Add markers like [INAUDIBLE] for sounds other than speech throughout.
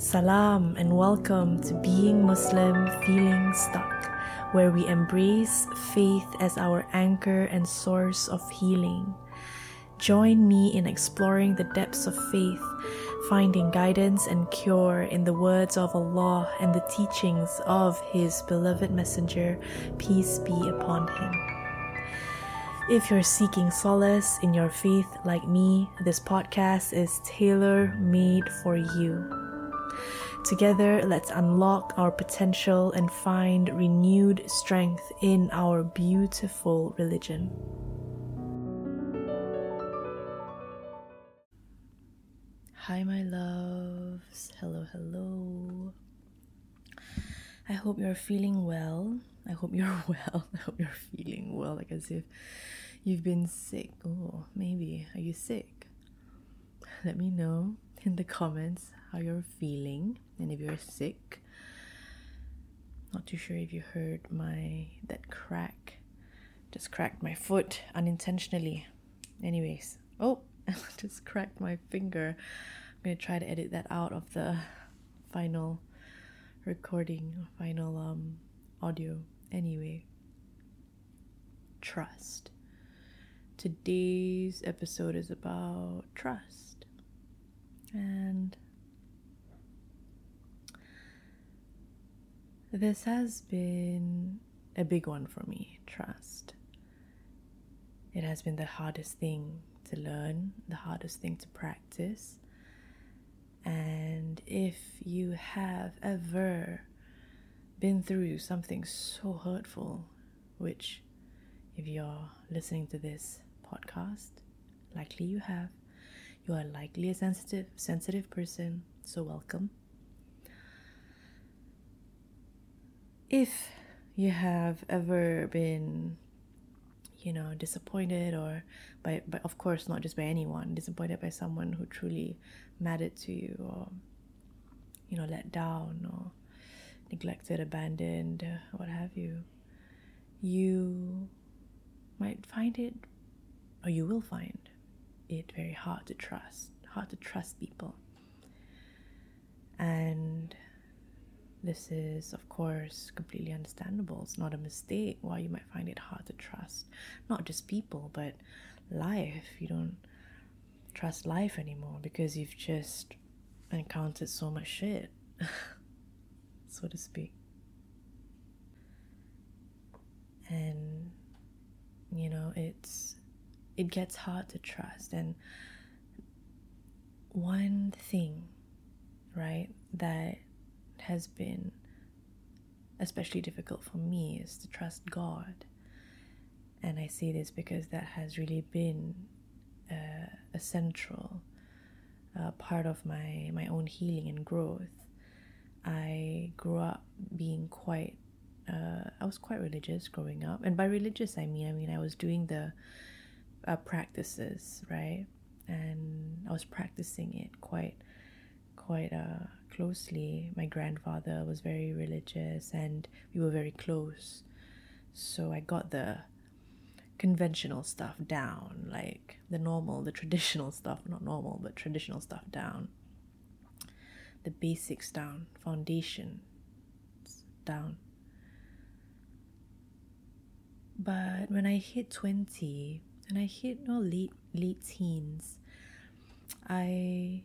Salam and welcome to Being Muslim Feeling Stuck, where we embrace faith as our anchor and source of healing. Join me in exploring the depths of faith, finding guidance and cure in the words of Allah and the teachings of His beloved Messenger, peace be upon him. If you're seeking solace in your faith like me, this podcast is tailor made for you. Together, let's unlock our potential and find renewed strength in our beautiful religion. Hi, my loves. Hello, hello. I hope you're feeling well. I hope you're [LAUGHS] well. I hope you're feeling well, like as if you've been sick. Oh, maybe. Are you sick? Let me know in the comments how you're feeling and if you're sick. Not too sure if you heard my that crack. Just cracked my foot unintentionally. Anyways, oh, [LAUGHS] just cracked my finger. I'm gonna try to edit that out of the final recording, final um audio. Anyway, trust. Today's episode is about trust. And this has been a big one for me trust. It has been the hardest thing to learn, the hardest thing to practice. And if you have ever been through something so hurtful, which, if you're listening to this podcast, likely you have, you are likely a sensitive, sensitive person, so welcome. If you have ever been, you know, disappointed or by, by of course not just by anyone, disappointed by someone who truly mattered to you or, you know, let down or neglected, abandoned, what have you, you might find it, or you will find it very hard to trust, hard to trust people. And this is, of course, completely understandable. It's not a mistake why you might find it hard to trust not just people, but life. You don't trust life anymore because you've just encountered so much shit, [LAUGHS] so to speak. And, you know, it's it gets hard to trust. And one thing, right, that has been especially difficult for me is to trust God. And I say this because that has really been uh, a central uh, part of my, my own healing and growth. I grew up being quite, uh, I was quite religious growing up. And by religious, I mean, I mean, I was doing the uh, practices, right? And I was practicing it quite, quite uh, closely. My grandfather was very religious, and we were very close. So I got the conventional stuff down, like the normal, the traditional stuff, not normal, but traditional stuff down. The basics down, foundation down. But when I hit 20, and I hit no late late teens, I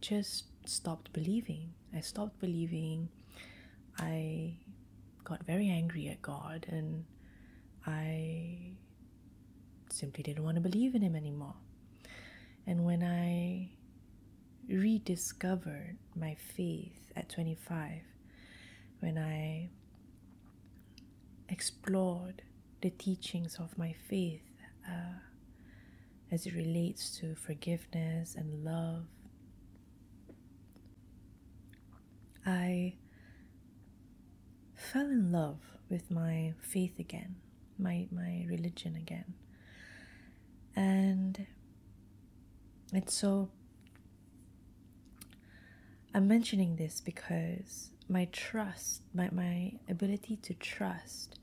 just stopped believing. I stopped believing. I got very angry at God and I simply didn't want to believe in Him anymore. And when I rediscovered my faith at 25, when I explored the teachings of my faith uh, as it relates to forgiveness and love. I fell in love with my faith again, my, my religion again. And it's so. I'm mentioning this because my trust, my, my ability to trust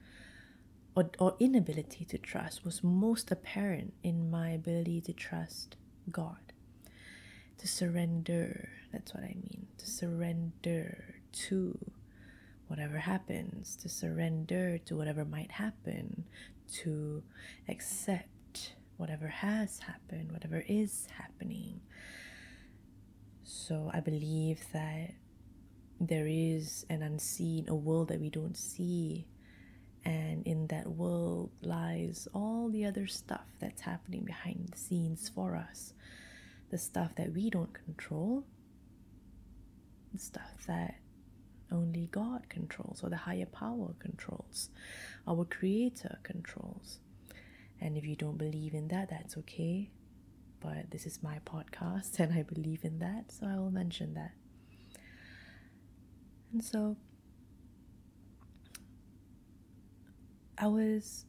or, or inability to trust was most apparent in my ability to trust God. to surrender. That's what I mean. To surrender to whatever happens, to surrender to whatever might happen, to accept whatever has happened, whatever is happening. So I believe that there is an unseen, a world that we don't see. And in that world lies all the other stuff that's happening behind the scenes for us. The stuff that we don't control, the stuff that only God controls or the higher power controls, our Creator controls. And if you don't believe in that, that's okay. But this is my podcast [LAUGHS] and I believe in that, so I will mention that. And so I was,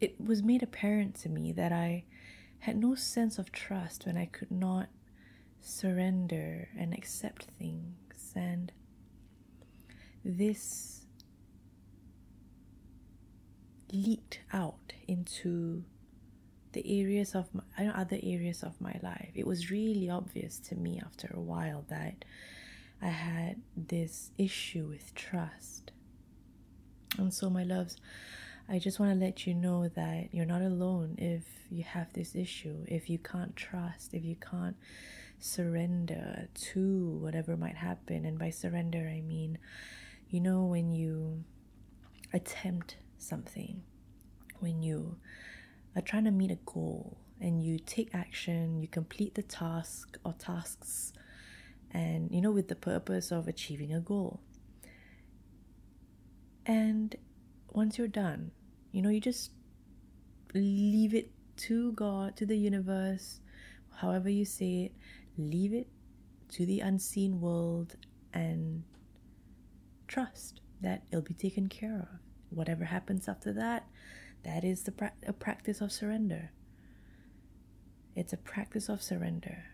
it was made apparent to me that I had no sense of trust when I could not surrender and accept things. And this leaked out into the areas of my, other areas of my life. It was really obvious to me after a while that I had this issue with trust. And so, my loves, I just want to let you know that you're not alone if you have this issue, if you can't trust, if you can't surrender to whatever might happen. And by surrender, I mean, you know, when you attempt something, when you are trying to meet a goal and you take action, you complete the task or tasks and you know with the purpose of achieving a goal and once you're done you know you just leave it to god to the universe however you say it leave it to the unseen world and trust that it'll be taken care of whatever happens after that that is the pra- a practice of surrender it's a practice of surrender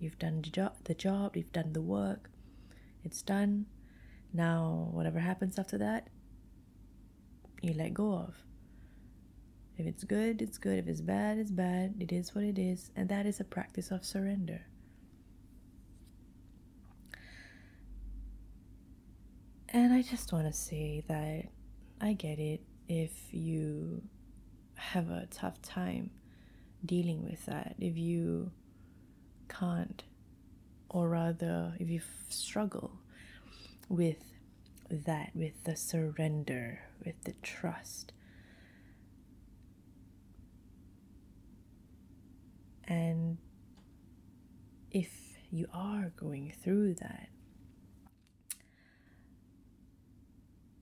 You've done the job, the job, you've done the work. It's done. Now, whatever happens after that, you let go of. If it's good, it's good. If it's bad, it's bad. It is what it is. And that is a practice of surrender. And I just want to say that I get it if you have a tough time dealing with that. If you can't, or rather, if you struggle with that, with the surrender, with the trust, and if you are going through that,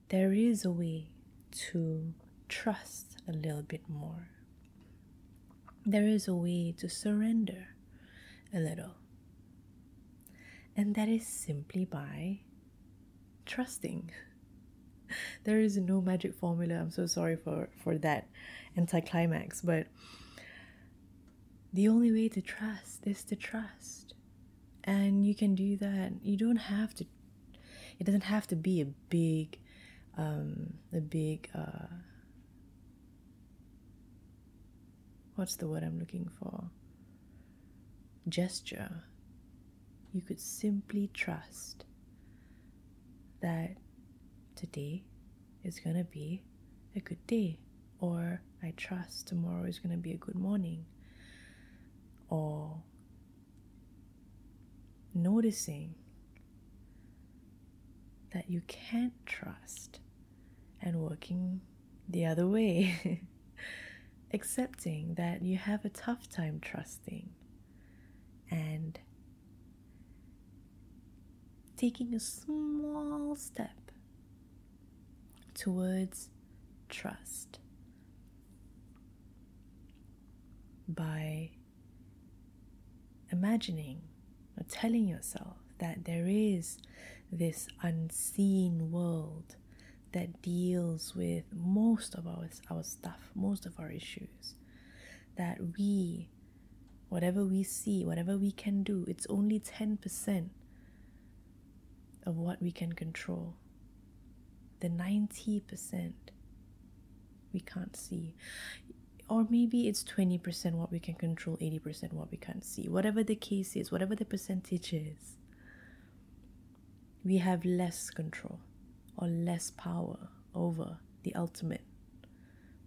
there is a way to trust a little bit more. There is a way to surrender a little. And that is simply by trusting. [LAUGHS] there is no magic formula. I'm so sorry for, for that anticlimax, but the only way to trust is to trust. And you can do that. You don't have to, it doesn't have to be a big, um, a big, uh, what's the word I'm looking for? gesture, you could simply trust that today is going to be a good day, or I trust tomorrow is going to be a good morning, or noticing that you can't trust and working the other way. [LAUGHS] Accepting that you have a tough time trusting and taking a small step towards trust by imagining or telling yourself that there is this unseen world that deals with most of our, our stuff, most of our issues, that we whatever we see, whatever we can do, it's only 10% of what we can control. The 90% we can't see. or maybe it's 20% what we can control, 80% what we can't see. Whatever the case is, whatever the percentage is, we have less control or less power over the ultimate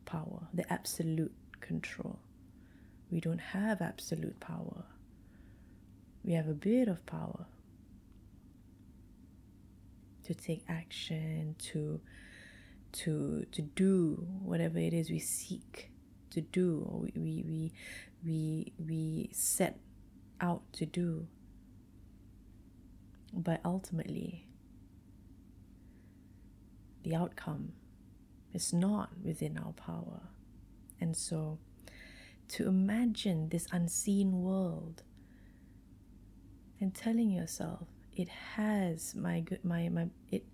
power, the absolute control. We don't have absolute power. We have a bit of power to take action, to to to do whatever it is we seek to do or we we we we, we set out to do. But ultimately the outcome is not within our power. And so to imagine this unseen world and telling yourself it has my good my my it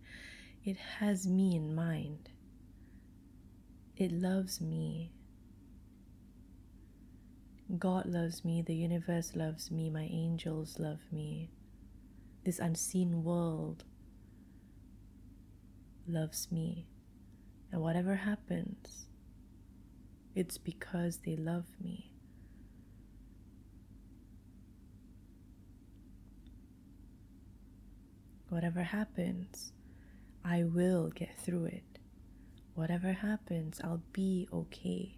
it has me in mind. It loves me. God loves me. The universe loves me. My angels love me. This unseen world loves me. And whatever happens it's because they love me Whatever happens, I will get through it. Whatever happens, I'll be okay.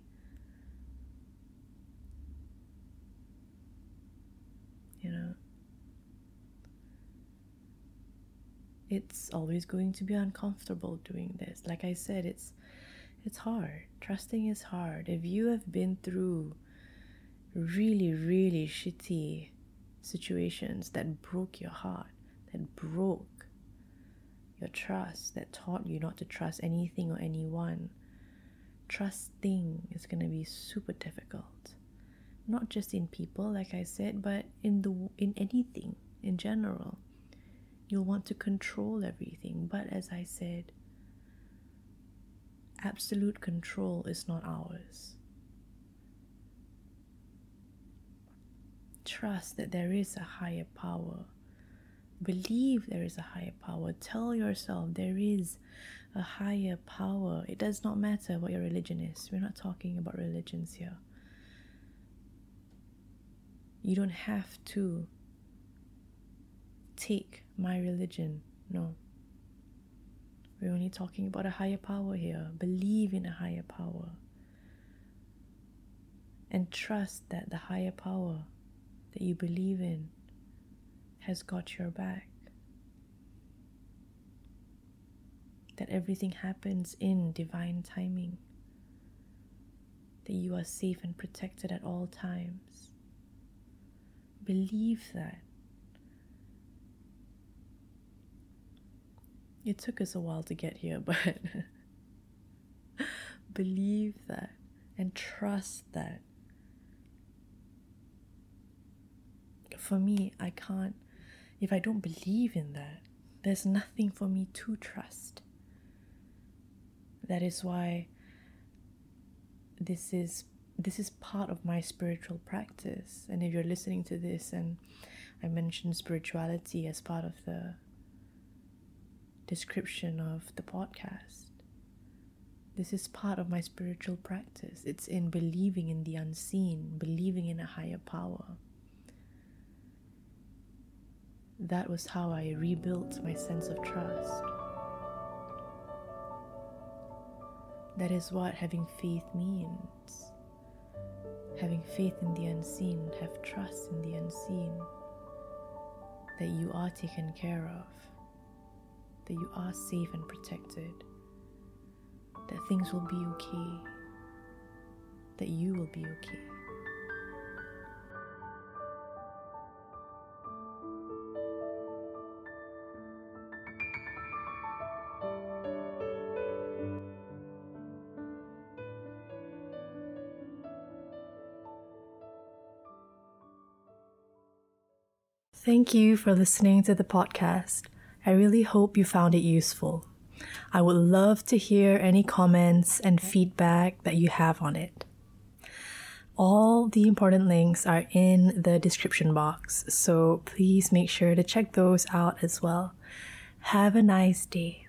You know? It's always going to be uncomfortable doing this. Like I said, it's it's hard. Trusting is hard. If you have been through really, really shitty situations that broke your heart, that broke your trust, that taught you not to trust anything or anyone, trusting is going to be super difficult. Not just in people, like I said, but in the in anything in general. You'll want to control everything, but as I said, absolute control is not ours. Trust that there is a higher power Believe there is a higher power. Tell yourself there is a higher power. It does not matter what your religion is. We're not talking about religions here. You don't have to take my religion. No. We're only talking about a higher power here. Believe in a higher power. And trust that the higher power that you believe in has got your back. That everything happens in divine timing. That you are safe and protected at all times. Believe that. It took us a while to get here, [LAUGHS] but believe that and trust that. For me, I can't if I don't believe in that, there's nothing for me to trust. That is why this is this is part of my spiritual practice. And if you're listening to this and I mentioned spirituality as part of the description of the podcast, this is part of my spiritual practice. It's in believing in the unseen, believing in a higher power that was how I rebuilt my sense of trust. That is what having faith means. Having faith in the unseen, have trust in the unseen. That you are taken care of. That you are safe and protected. That things will be okay. That you will be okay. Thank you for listening to the podcast. I really hope you found it useful. I would love to hear any comments and feedback that you have on it. All the important links are in the description box, so please make sure to check those out as well. Have a nice day.